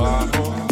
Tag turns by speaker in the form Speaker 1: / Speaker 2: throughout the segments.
Speaker 1: bajo.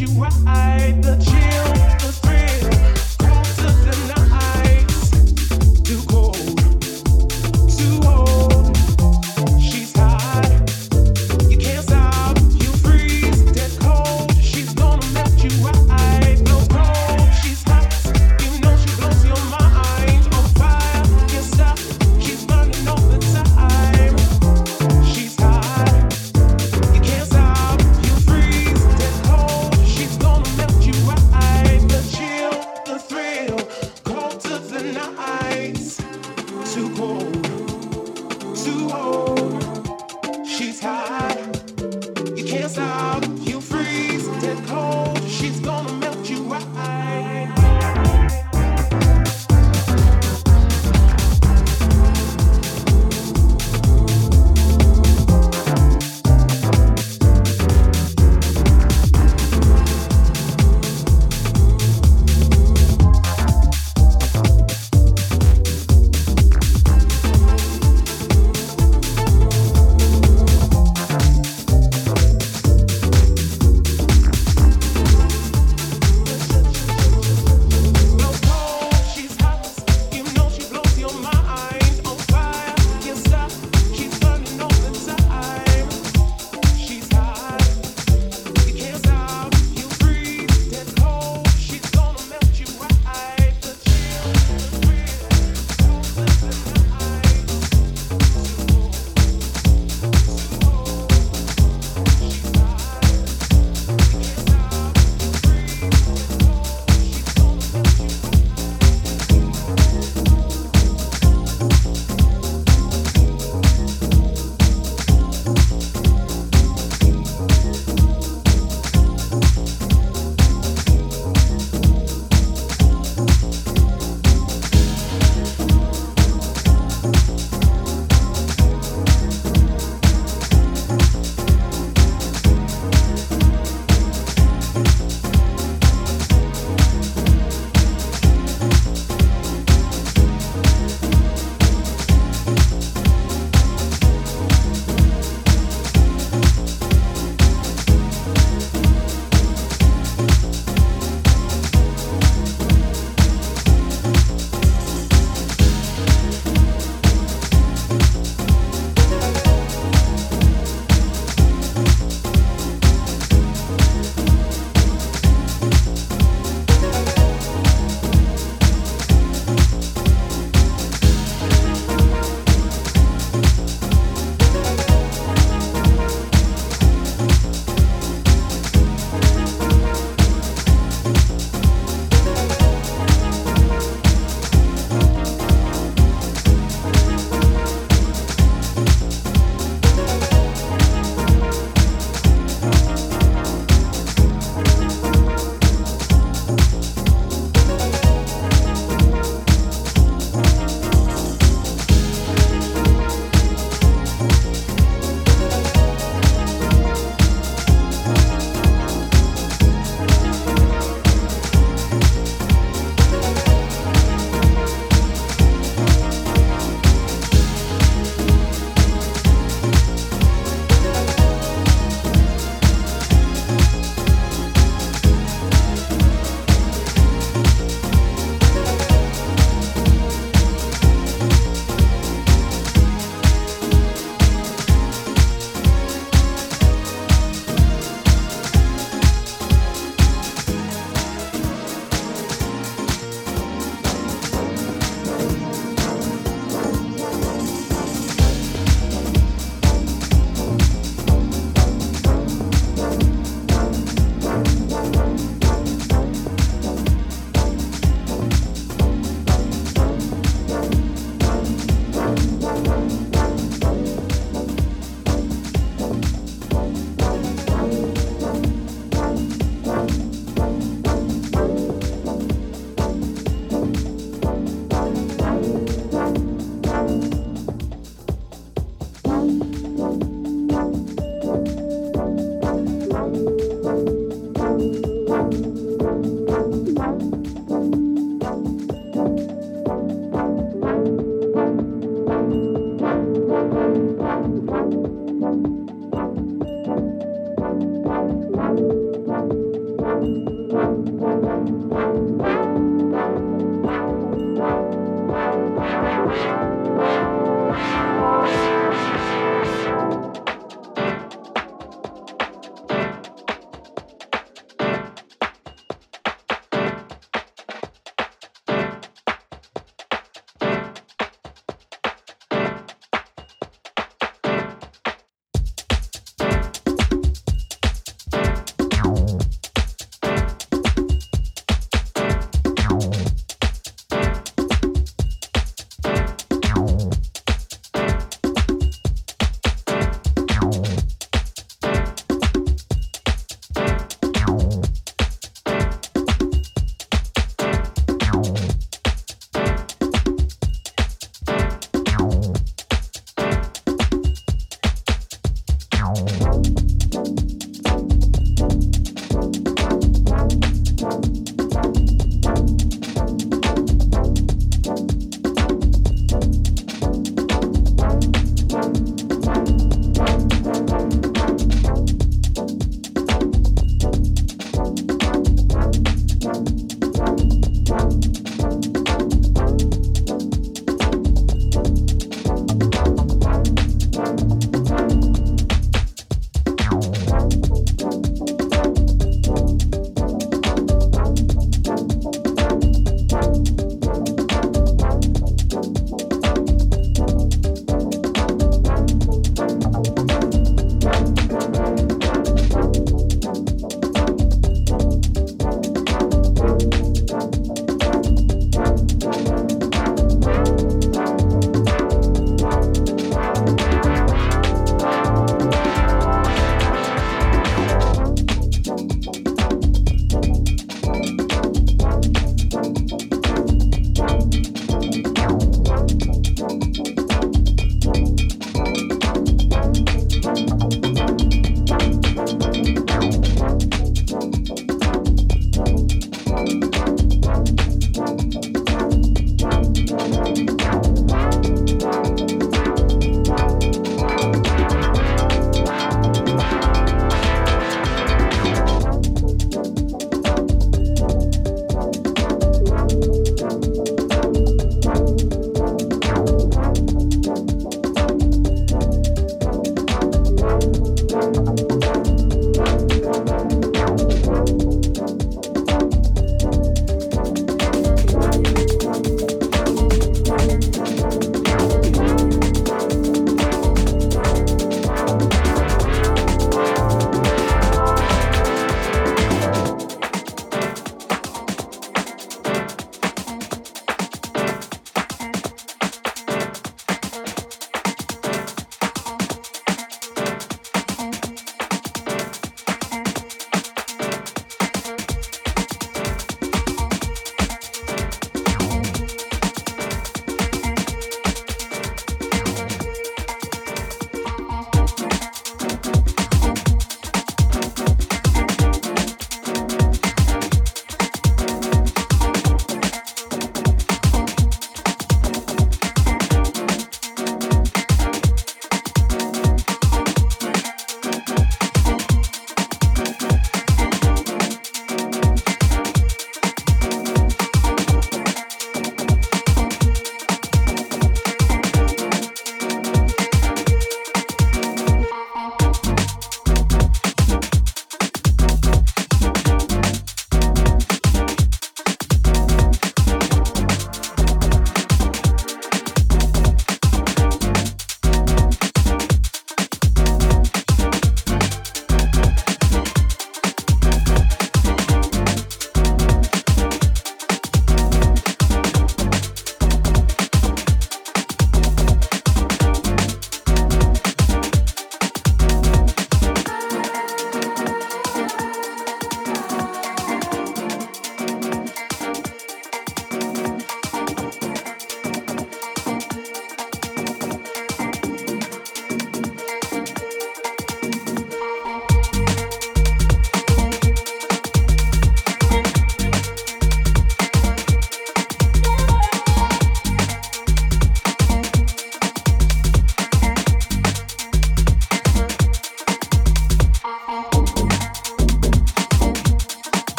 Speaker 2: you ride the chain.